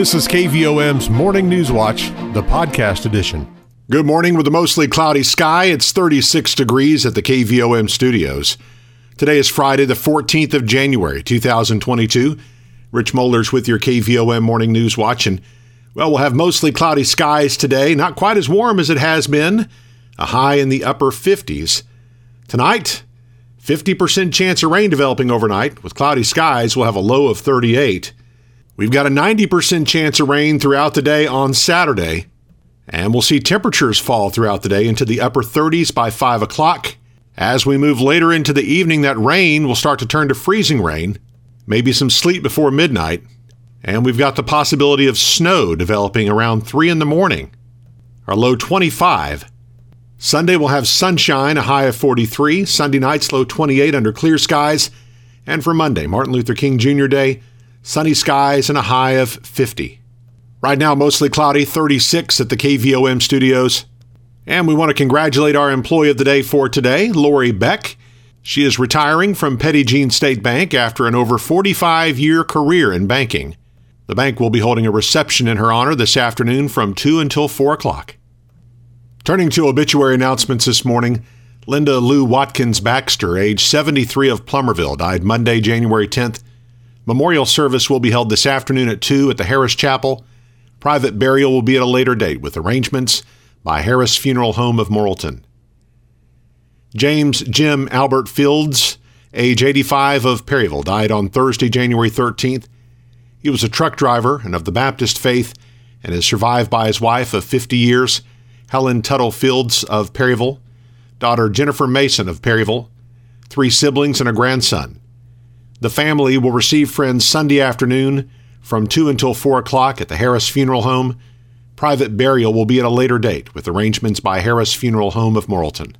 This is KVOM's Morning News Watch, the podcast edition. Good morning with a mostly cloudy sky. It's 36 degrees at the KVOM studios. Today is Friday, the 14th of January, 2022. Rich Mollers with your KVOM Morning News Watch. And, well, we'll have mostly cloudy skies today, not quite as warm as it has been, a high in the upper 50s. Tonight, 50% chance of rain developing overnight. With cloudy skies, we'll have a low of 38. We've got a 90% chance of rain throughout the day on Saturday, and we'll see temperatures fall throughout the day into the upper 30s by 5 o'clock. As we move later into the evening, that rain will start to turn to freezing rain, maybe some sleet before midnight, and we've got the possibility of snow developing around 3 in the morning. Our low 25. Sunday we'll have sunshine, a high of 43. Sunday nights, low 28 under clear skies. And for Monday, Martin Luther King Jr. Day, sunny skies and a high of 50. Right now, mostly cloudy, 36 at the KVOM studios. And we want to congratulate our employee of the day for today, Lori Beck. She is retiring from Petit Jean State Bank after an over 45 year career in banking. The bank will be holding a reception in her honor this afternoon from 2 until 4 o'clock. Turning to obituary announcements this morning, Linda Lou Watkins Baxter, age 73 of Plumerville, died Monday, January 10th Memorial service will be held this afternoon at 2 at the Harris Chapel. Private burial will be at a later date with arrangements by Harris Funeral Home of Morrilton. James Jim Albert Fields, age 85 of Perryville, died on Thursday, January 13th. He was a truck driver and of the Baptist faith and is survived by his wife of 50 years, Helen Tuttle Fields of Perryville, daughter Jennifer Mason of Perryville, three siblings, and a grandson. The family will receive friends Sunday afternoon from 2 until 4 o'clock at the Harris Funeral Home. Private burial will be at a later date with arrangements by Harris Funeral Home of Morrilton.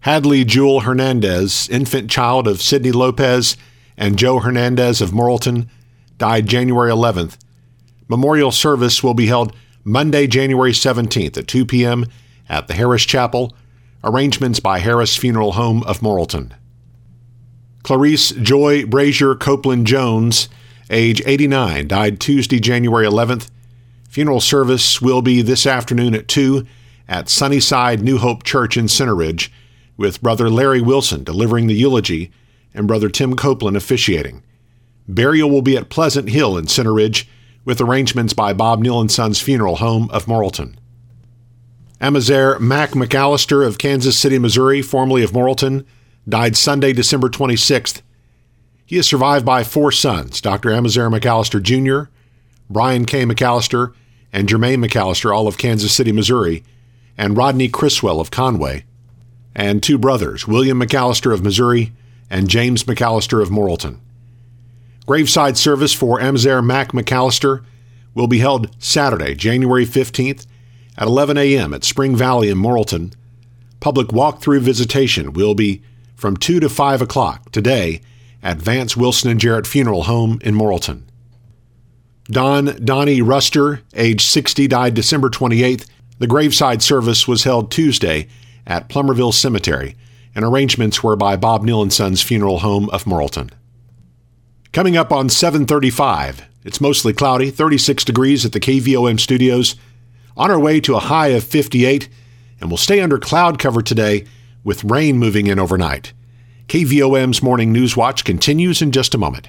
Hadley Jewel Hernandez, infant child of Sidney Lopez and Joe Hernandez of Morrilton, died January 11th. Memorial service will be held Monday, January 17th at 2 p.m. at the Harris Chapel. Arrangements by Harris Funeral Home of Morrilton. Clarice Joy Brazier Copeland Jones, age 89, died Tuesday, January 11th. Funeral service will be this afternoon at 2 at Sunnyside New Hope Church in Center Ridge, with Brother Larry Wilson delivering the eulogy and Brother Tim Copeland officiating. Burial will be at Pleasant Hill in Center Ridge, with arrangements by Bob Neal and Sons Funeral Home of Morrilton. Amazer Mac McAllister of Kansas City, Missouri, formerly of Morrilton, died Sunday, December 26th. He is survived by four sons Dr. Amazer McAllister Jr., Brian K. McAllister, and Jermaine McAllister, all of Kansas City, Missouri, and Rodney Criswell of Conway, and two brothers, William McAllister of Missouri and James McAllister of Morrilton. Graveside service for Amazer Mac McAllister will be held Saturday, January 15th at 11 a.m. at Spring Valley in Morrilton. Public walk-through visitation will be from 2 to 5 o'clock today at Vance Wilson and Jarrett Funeral Home in Morrilton. Don Donnie Ruster, age 60, died December 28th. The graveside service was held Tuesday at Plumerville Cemetery, and arrangements were by Bob Neal and Sons Funeral Home of Morrilton. Coming up on 735, it's mostly cloudy, 36 degrees at the KVOM studios. On our way to a high of 58, and we'll stay under cloud cover today with rain moving in overnight. KVOM's Morning News Watch continues in just a moment.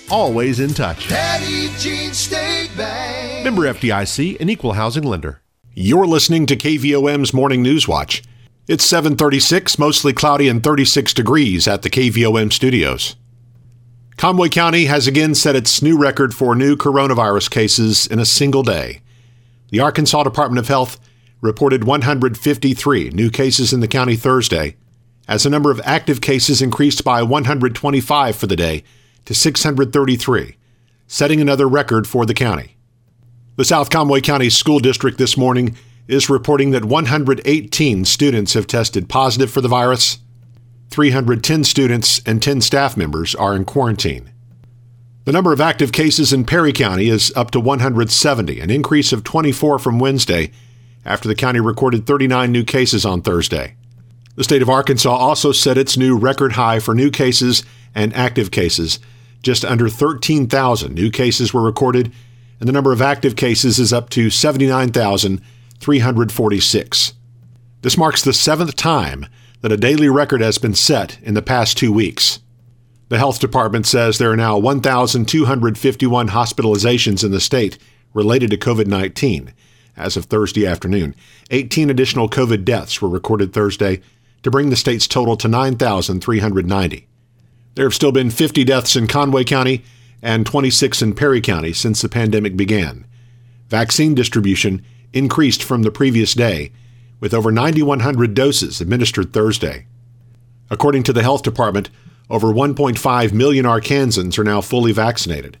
always in touch. Petit Jean State Bank. Member FDIC, an equal housing lender. You're listening to KVOM's Morning News Watch. It's 736, mostly cloudy and 36 degrees at the KVOM studios. Conway County has again set its new record for new coronavirus cases in a single day. The Arkansas Department of Health reported 153 new cases in the county Thursday, as the number of active cases increased by 125 for the day to 633, setting another record for the county. The South Conway County School District this morning is reporting that 118 students have tested positive for the virus. 310 students and 10 staff members are in quarantine. The number of active cases in Perry County is up to 170, an increase of 24 from Wednesday after the county recorded 39 new cases on Thursday. The state of Arkansas also set its new record high for new cases and active cases. Just under 13,000 new cases were recorded, and the number of active cases is up to 79,346. This marks the seventh time that a daily record has been set in the past two weeks. The health department says there are now 1,251 hospitalizations in the state related to COVID 19 as of Thursday afternoon. 18 additional COVID deaths were recorded Thursday to bring the state's total to 9,390. There have still been 50 deaths in Conway County and 26 in Perry County since the pandemic began. Vaccine distribution increased from the previous day, with over 9,100 doses administered Thursday. According to the health department, over 1.5 million Arkansans are now fully vaccinated.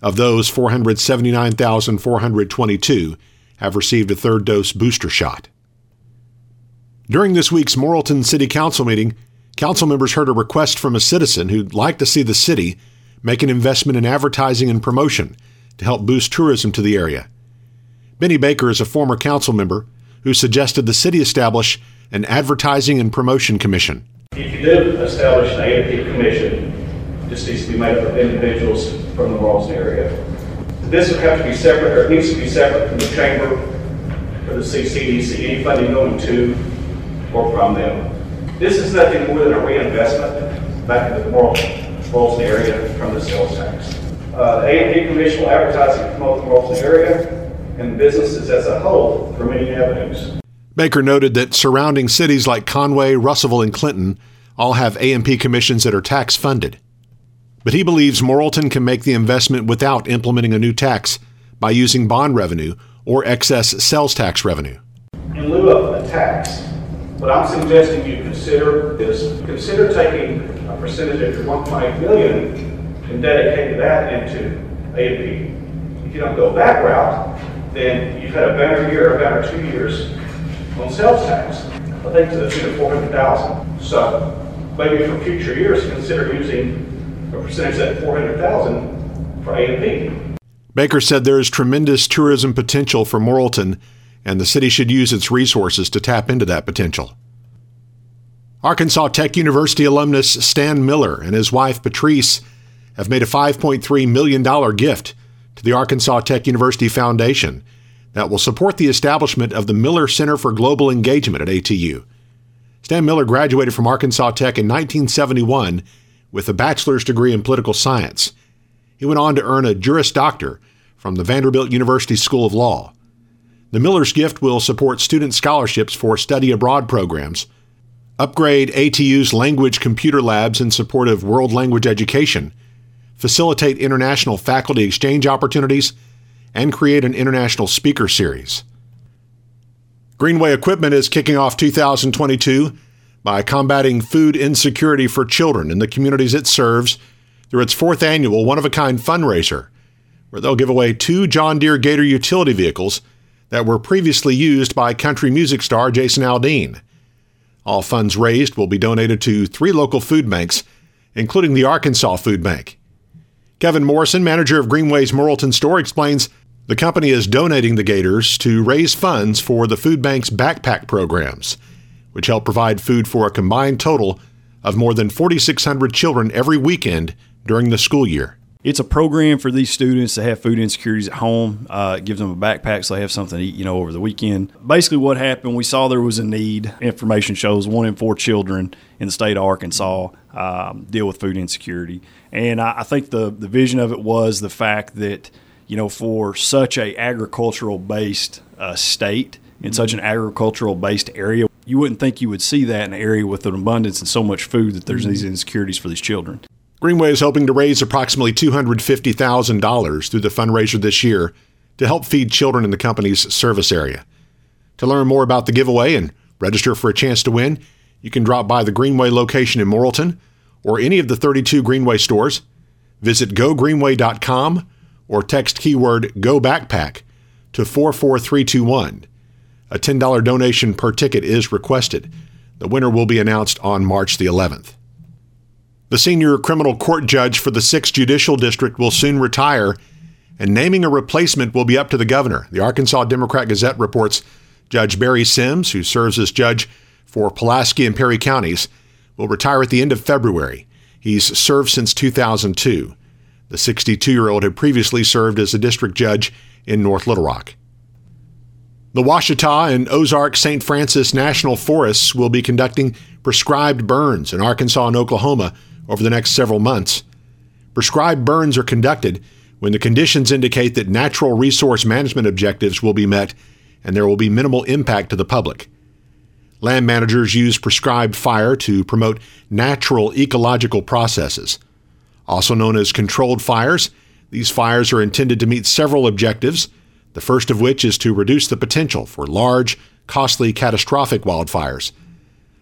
Of those, 479,422 have received a third dose booster shot. During this week's Morrilton City Council meeting, council members heard a request from a citizen who'd like to see the city make an investment in advertising and promotion to help boost tourism to the area. Benny Baker is a former council member who suggested the city establish an advertising and promotion commission. If you do establish an A&P commission, this needs to be made up of individuals from the Morrilton area. This would have to be separate, or it needs to be separate from the chamber or the CCDC, any funding going to or from them. This is nothing more than a reinvestment back into the Morrilton area from the sales tax. Uh, The A&P commission will advertise and promote the Morrilton area and businesses as a whole through many avenues. Baker noted that surrounding cities like Conway, Russellville, and Clinton all have A&P commissions that are tax funded. But he believes Morrilton can make the investment without implementing a new tax by using bond revenue or excess sales tax revenue. In lieu of a tax, what I'm suggesting you consider is consider taking a percentage of your 1.8 million and dedicating that into A&P. If you don't go that route, then you've had a better year, a better two years on sales tax. I think to the tune of 400,000. So maybe for future years, consider using a percentage of that 400,000 for A&P. Baker said there is tremendous tourism potential for Morrilton, and the city should use its resources to tap into that potential. Arkansas Tech University alumnus Stan Miller and his wife Patrice have made a $5.3 million gift to the Arkansas Tech University Foundation that will support the establishment of the Miller Center for Global Engagement at ATU. Stan Miller graduated from Arkansas Tech in 1971 with a bachelor's degree in political science. He went on to earn a Juris Doctor from the Vanderbilt University School of Law. The Miller's gift will support student scholarships for study abroad programs, upgrade ATU's language computer labs in support of world language education, facilitate international faculty exchange opportunities, and create an international speaker series. Greenway Equipment is kicking off 2022 by combating food insecurity for children in the communities it serves through its fourth annual one of a kind fundraiser, where they'll give away two John Deere Gator utility vehicles that were previously used by country music star Jason Aldean. All funds raised will be donated to three local food banks, including the Arkansas Food Bank. Kevin Morrison, manager of Greenway's Morrilton store, explains the company is donating the Gators to raise funds for the food bank's backpack programs, which help provide food for a combined total of more than 4,600 children every weekend during the school year. It's a program for these students that have food insecurities at home. Uh, it gives them a backpack so they have something to eat, you know, over the weekend. Basically, what happened, we saw there was a need. Information shows one in four children in the state of Arkansas um, deal with food insecurity, and I, I think the the vision of it was the fact that you know, for such a agricultural based uh, state in such an agricultural based area, you wouldn't think you would see that in an area with an abundance and so much food that there's these insecurities for these children. Greenway is hoping to raise approximately $250,000 through the fundraiser this year to help feed children in the company's service area. To learn more about the giveaway and register for a chance to win, you can drop by the Greenway location in Morrilton or any of the 32 Greenway stores. Visit gogreenway.com or text keyword Go Backpack to 44321. A $10 donation per ticket is requested. The winner will be announced on March the 11th. The senior criminal court judge for the 6th Judicial District will soon retire, and naming a replacement will be up to the governor. The Arkansas Democrat Gazette reports Judge Barry Sims, who serves as judge for Pulaski and Perry counties, will retire at the end of February. He's served since 2002. The 62 year old had previously served as a district judge in North Little Rock. The Ouachita and Ozark St. Francis National Forests will be conducting prescribed burns in Arkansas and Oklahoma over the next several months. Prescribed burns are conducted when the conditions indicate that natural resource management objectives will be met and there will be minimal impact to the public. Land managers use prescribed fire to promote natural ecological processes. Also known as controlled fires, these fires are intended to meet several objectives, the first of which is to reduce the potential for large, costly, catastrophic wildfires.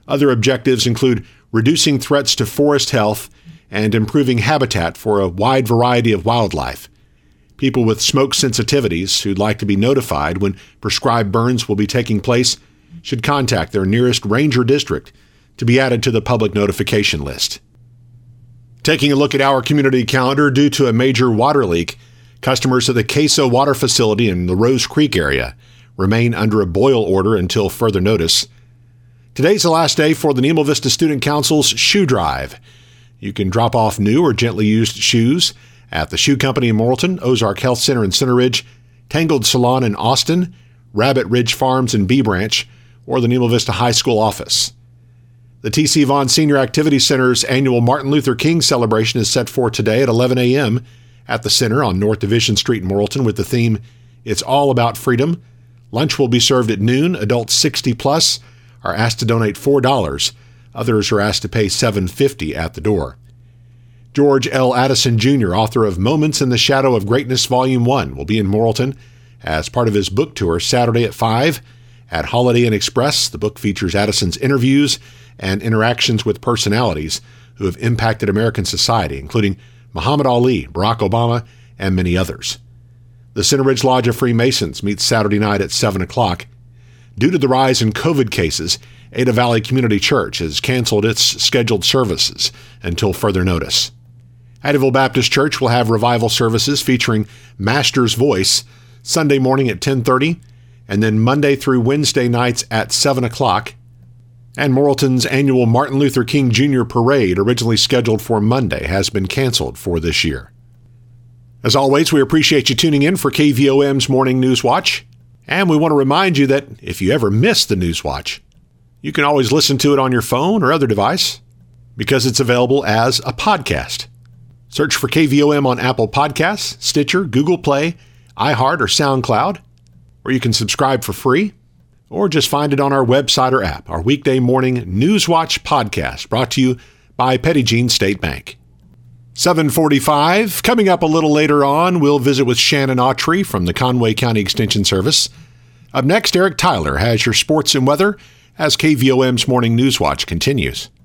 Other objectives include reducing threats to forest health and improving habitat for a wide variety of wildlife. People with smoke sensitivities who'd like to be notified when prescribed burns will be taking place should contact their nearest ranger district to be added to the public notification list. Taking a look at our community calendar due to a major water leak, customers at the Queso Water Facility in the Rose Creek area remain under a boil order until further notice. Today's the last day for the Nemo Vista Student Council's shoe drive. You can drop off new or gently used shoes at the Shoe Company in Morrilton, Ozark Health Center in Center Ridge, Tangled Salon in Austin, Rabbit Ridge Farms in Bee Branch, or the Nemo Vista High School office. The TC Vaughn Senior Activity Center's annual Martin Luther King celebration is set for today at 11 a.m. at the center on North Division Street in Morrilton with the theme It's All About Freedom. Lunch will be served at noon. Adults 60 plus are asked to donate $4. Others are asked to pay $7.50 at the door. George L. Addison Jr., author of Moments in the Shadow of Greatness Volume 1, will be in Morrilton as part of his book tour Saturday at 5 at Holiday Inn Express. The book features Addison's interviews and interactions with personalities who have impacted American society, including Muhammad Ali, Barack Obama, and many others. The Center Ridge Lodge of Freemasons meets Saturday night at 7 o'clock. Due to the rise in COVID cases, Ada Valley Community Church has canceled its scheduled services until further notice. Addyville Baptist Church will have revival services featuring Master's Voice Sunday morning at 10:30, and then Monday through Wednesday nights at 7 o'clock. And Morrilton's annual Martin Luther King Jr. Parade, originally scheduled for Monday, has been canceled for this year. As always, we appreciate you tuning in for KVOM's Morning News Watch, and we want to remind you that if you ever miss the News Watch, you can always listen to it on your phone or other device because it's available as a podcast. Search for KVOM on Apple Podcasts, Stitcher, Google Play, iHeart, or SoundCloud, or you can subscribe for free, or just find it on our website or app, our weekday morning Newswatch podcast, brought to you by Petit Jean State Bank. 745. Coming up a little later on, we'll visit with Shannon Autry from the Conway County Extension Service. Up next, Eric Tyler has your sports and weather as KVOM's Morning News Watch continues.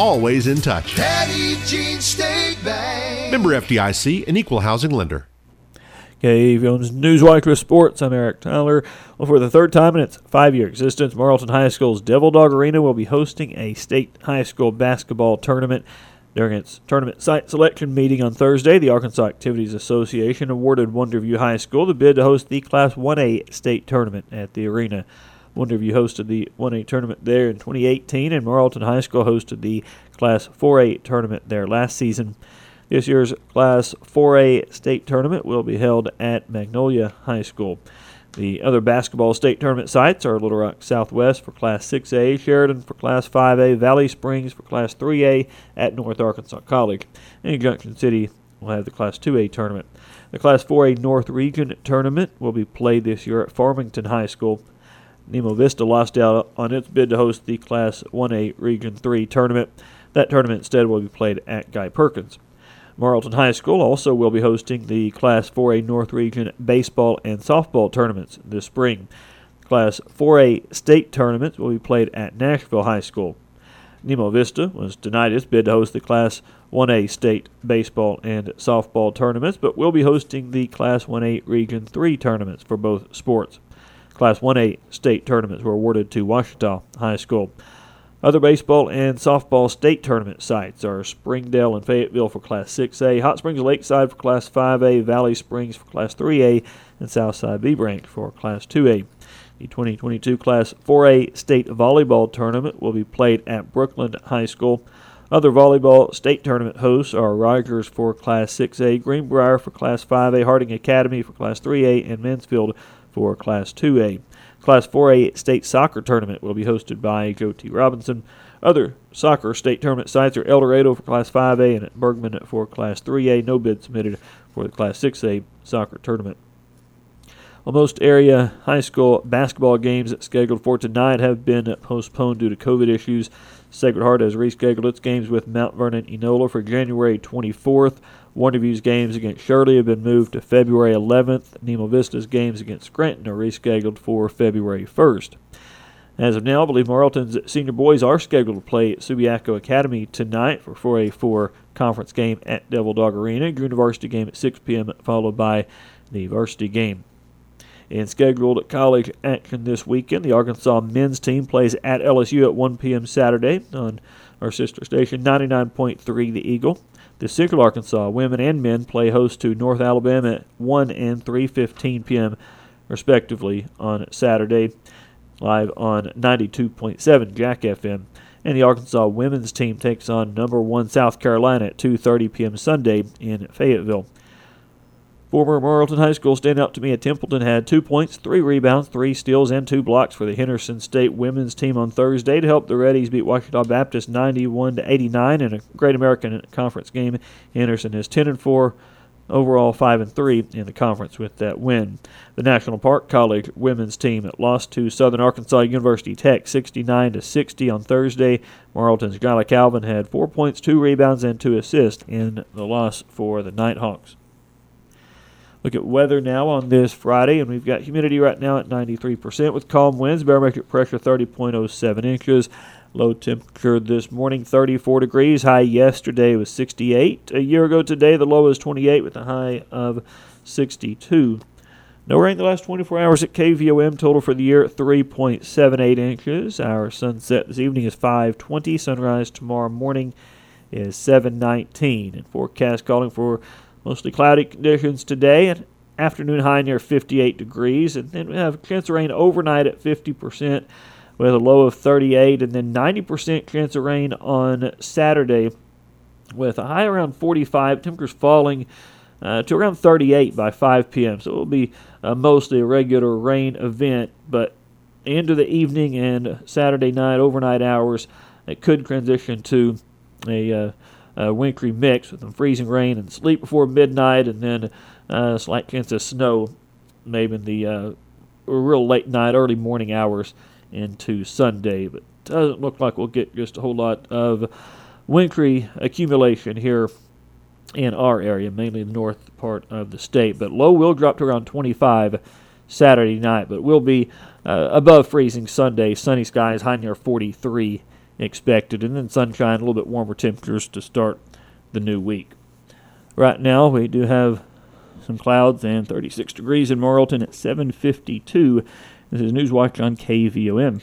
always in touch. Petit Jean State Bank. Member FDIC, an equal housing lender. KVOM's Newswatch with Sports. I'm Eric Tyler. Well, for the third time in its five-year existence, Morrilton High School's Devil Dog Arena will be hosting a state high school basketball tournament. During its tournament site selection meeting on Thursday, the Arkansas Activities Association awarded Wonderview High School the bid to host the Class 1A state tournament at the arena. Wonderview hosted the 1A tournament there in 2018, and Morrilton High School hosted the Class 4A tournament there last season. This year's Class 4A state tournament will be held at Magnolia High School. The other basketball state tournament sites are Little Rock Southwest for Class 6A, Sheridan for Class 5A, Valley Springs for Class 3A at North Arkansas College. And Junction City will have the Class 2A tournament. The Class 4A North Region tournament will be played this year at Farmington High School. Nemo Vista lost out on its bid to host the Class 1A Region 3 tournament. That tournament instead will be played at Guy Perkins. Morrilton High School also will be hosting the Class 4A North Region baseball and softball tournaments this spring. Class 4A state tournaments will be played at Nashville High School. Nemo Vista was denied its bid to host the Class 1A state baseball and softball tournaments, but will be hosting the Class 1A Region 3 tournaments for both sports. Class 1A state tournaments were awarded to Ouachita High School. Other baseball and softball state tournament sites are Springdale and Fayetteville for Class 6A, Hot Springs Lakeside for Class 5A, Valley Springs for Class 3A, and Southside Branch for Class 2A. The 2022 Class 4A state volleyball tournament will be played at Brookland High School. Other volleyball state tournament hosts are Rogers for Class 6A, Greenbrier for Class 5A, Harding Academy for Class 3A, and Mansfield for Class 2A. Class 4A state soccer tournament will be hosted by Joe T. Robinson. Other soccer state tournament sites are El Dorado for Class 5A and Bergman for Class 3A. No bid submitted for the Class 6A soccer tournament. Well, most area high school basketball games scheduled for tonight have been postponed due to COVID issues. Sacred Heart has rescheduled its games with Mount Vernon Enola for January 24th. Wonderview's games against Shirley have been moved to February 11th. Nemo Vista's games against Scranton are rescheduled for February 1st. As of now, I believe Morrilton's senior boys are scheduled to play at Subiaco Academy tonight for 4A4 conference game at Devil Dog Arena. Junior varsity game at 6 p.m., followed by the varsity game. In scheduled college action this weekend, the Arkansas men's team plays at LSU at 1 p.m. Saturday on our sister station 99.3 The Eagle. The Central Arkansas women and men play host to North Alabama at 1 and 3:15 p.m. respectively on Saturday, live on 92.7 Jack FM. And the Arkansas women's team takes on number one South Carolina at 2:30 p.m. Sunday in Fayetteville. Former Morrilton High School standout to me at Templeton had two points, three rebounds, three steals, and two blocks for the Henderson State women's team on Thursday to help the Reddies beat Ouachita Baptist 91 to 89 in a Great American Conference game. Henderson is 10 and 4 overall 5 and 3 in the conference with that win. The National Park College women's team lost to Southern Arkansas University Tech 69 to 60 on Thursday. Morrilton's Skylar Calvin had 4 points, 2 rebounds and 2 assists in the loss for the Nighthawks. Look at weather now on this Friday, and we've got humidity right now at 93% with calm winds, barometric pressure 30.07 inches. Low temperature this morning 34 degrees. High yesterday was 68. A year ago today, the low was 28 with a high of 62. No rain the last 24 hours at KVOM. Total for the year 3.78 inches. Our sunset this evening is 5:20. Sunrise tomorrow morning is 7:19. And forecast calling for Mostly cloudy conditions today, and afternoon high near 58 degrees, and then we have a chance of rain overnight at 50% with a low of 38, and then 90% chance of rain on Saturday with a high around 45. Temperatures falling uh, to around 38 by 5 p.m. So it will be uh, mostly a regular rain event, but into the evening and Saturday night, overnight hours, it could transition to a uh, uh, wintry mix with some freezing rain and sleet before midnight, and then uh, slight chance of snow maybe in the uh, real late night, early morning hours into Sunday. But doesn't look like we'll get just a whole lot of wintry accumulation here in our area, mainly the north part of the state. But low will drop to around 25 Saturday night, but will be uh, above freezing Sunday. Sunny skies, high near 43 expected, and then sunshine, a little bit warmer temperatures to start the new week. Right now, we do have some clouds and 36 degrees in Morrilton at 7:52. This is Newswatch on KVOM.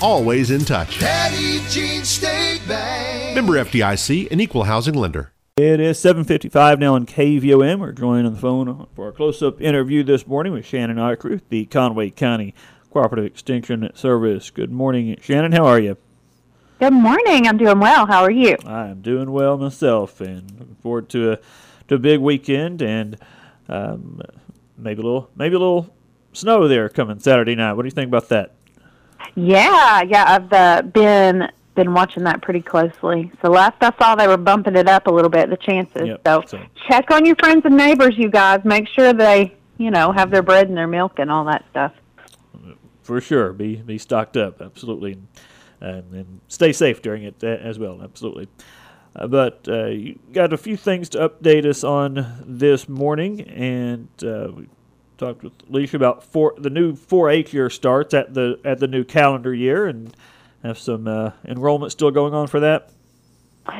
always in touch. Petit Jean State Bank. Member FDIC, an equal housing lender. It is 7:55 now on KVOM. We're joined on the phone for a close-up interview this morning with Shannon Eichruth, the Conway County Cooperative Extension Service. Good morning, Shannon. How are you? Good morning. I'm doing well. How are you? I am doing well myself, and looking forward to a to a big weekend and um, maybe a little maybe a little snow there coming Saturday night. What do you think about that? Yeah, yeah. I've uh, been been watching that pretty closely. So last I saw, they were bumping it up a little bit. The chances. Yep, so, so- check on your friends and neighbors, you guys. Make sure they, you know, have their bread and their milk and all that stuff. For sure, be be stocked up, absolutely, and, and stay safe during it uh, as well, absolutely. Uh, but uh, you got a few things to update us on this morning, and uh, talked with Alicia about four, the new 4-H year starts at the at the new calendar year, and have some uh, enrollment still going on for that.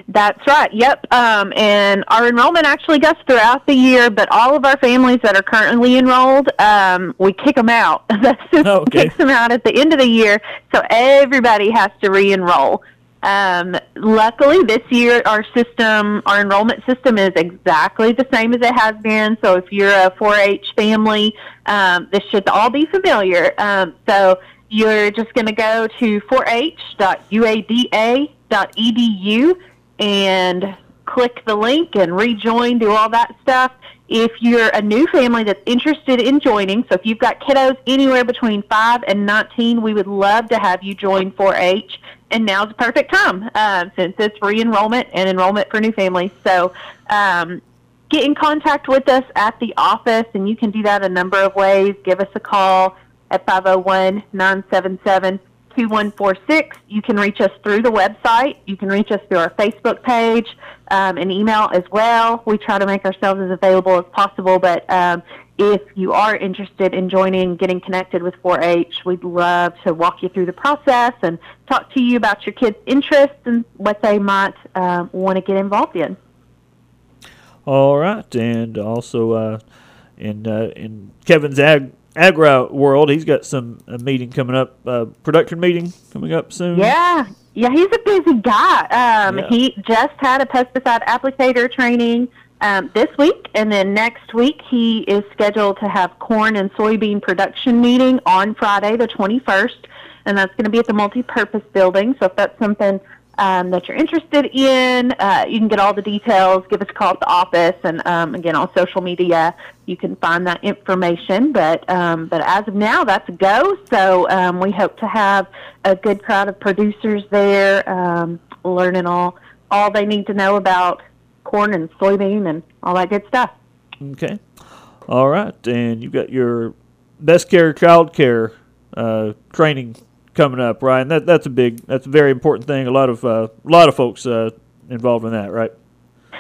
That's right. Yep. Um, and our enrollment actually goes throughout the year, but all of our families that are currently enrolled, um, we kick them out. That's system Oh, okay. kicks them out at the end of the year, so everybody has to re-enroll. Um, luckily, this year our system, our enrollment system, is exactly the same as it has been. So if you're a 4-H family, um, this should all be familiar. Um, so you're just going to go to 4h.uada.edu and click the link and rejoin, do all that stuff. If you're a new family that's interested in joining, so if you've got kiddos anywhere between 5 and 19, we would love to have you join 4-H. And now's the perfect time uh, since it's re-enrollment and enrollment for new families. So um, get in contact with us at the office, and you can do that a number of ways. Give us a call at 501 977 2146. You can reach us through the website. You can reach us through our Facebook page um, and email as well. We try to make ourselves as available as possible, but um, if you are interested in joining, getting connected with 4 H, we'd love to walk you through the process and talk to you about your kids' interests and what they might um, want to get involved in. All right, and also uh, in uh, in Kevin's ag agra world, he's got some a meeting coming up, uh, production meeting coming up soon. Yeah, yeah, he's a busy guy. Um, Yeah. He just had a pesticide applicator training um, this week, and then next week he is scheduled to have corn and soybean production meeting on Friday, the 21st, and that's going to be at the multi-purpose building. So if that's something um, that you're interested in, uh, you can get all the details. Give us a call at the office, and um, again on social media, you can find that information. But um, but as of now, that's a go. So um, we hope to have a good crowd of producers there, um, learning all all they need to know about corn and soybean and all that good stuff. Okay. All right, and you've got your best care child care uh, training coming up, Ryan. That that's a big, that's a very important thing. A lot of uh, a lot of folks uh, involved in that, right?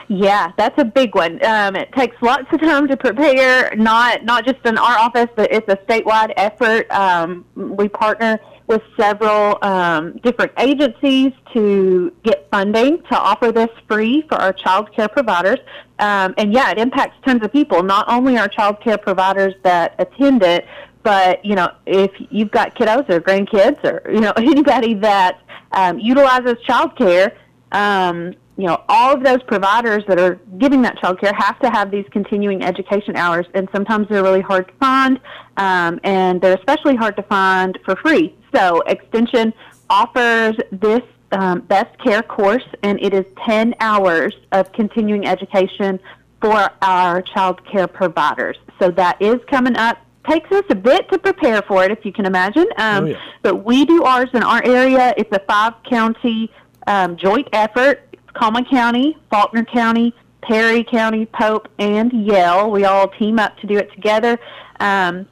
Yeah, that's a big one. Um, it takes lots of time to prepare, not not just in our office, but it's a statewide effort. Um, we partner with several um, different agencies to get funding to offer this free for our child care providers. Um, and yeah, it impacts tons of people, not only our child care providers that attend it, but you know, if you've got kiddos or grandkids or you know anybody that um, utilizes child care, um, you know, all of those providers that are giving that child care have to have these continuing education hours, and sometimes they're really hard to find, um, and they're especially hard to find for free. So, Extension offers this um, Best Care course, and it is 10 hours of continuing education for our child care providers. So, that is coming up. Takes us a bit to prepare for it, if you can imagine. Um, Oh, yeah. But we do ours in our area. It's a five county um, joint effort. Conway County, Faulkner County, Perry County, Pope, and Yell. We all team up to do it together. Um,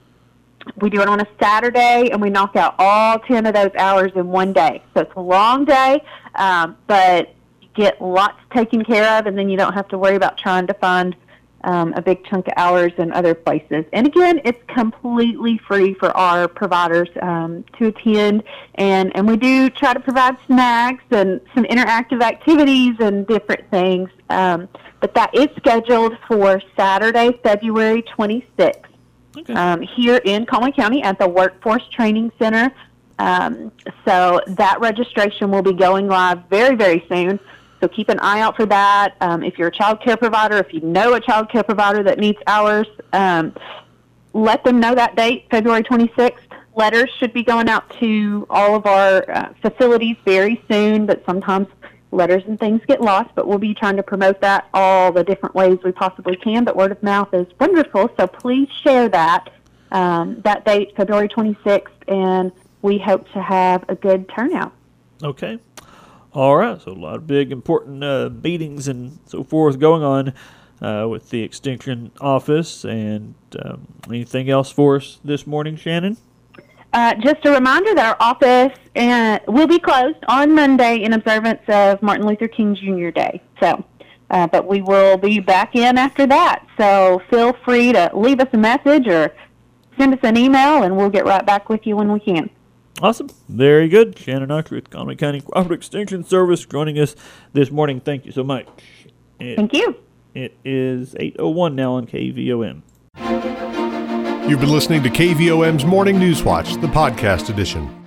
we do it on a Saturday, and we knock out all 10 of those hours in one day. So it's a long day, um, but you get lots taken care of, and then you don't have to worry about trying to find um, a big chunk of hours in other places. And again, it's completely free for our providers um, to attend, and, and we do try to provide snacks and some interactive activities and different things. Um, but that is scheduled for Saturday, February 26th Okay. um, here in Conway County at the Workforce Training Center. Um, so that registration will be going live very, very soon. So keep an eye out for that. Um, if you're a child care provider, if you know a child care provider that needs hours, um, let them know that date, February 26th. letters should be going out to all of our uh, facilities very soon, but sometimes letters and things get lost. But we'll be trying to promote that all the different ways we possibly can. But word of mouth is wonderful, so please share that. Um, that date, February 26th, and we hope to have a good turnout. Okay. All right. So a lot of big, important uh, meetings and so forth going on uh, with the Extension office. And um, anything else for us this morning, Shannon? Uh, just a reminder that our office uh, will be closed on Monday in observance of Martin Luther King Jr. Day. So, uh, but we will be back in after that. So feel free to leave us a message or send us an email, and we'll get right back with you when we can. Awesome. Very good. Shannon Archer with Conway County Cooperative Extension Service joining us this morning. Thank you so much. It, Thank you. It is 8.01 now on KVOM. You've been listening to KVOM's Morning News Watch, the podcast edition.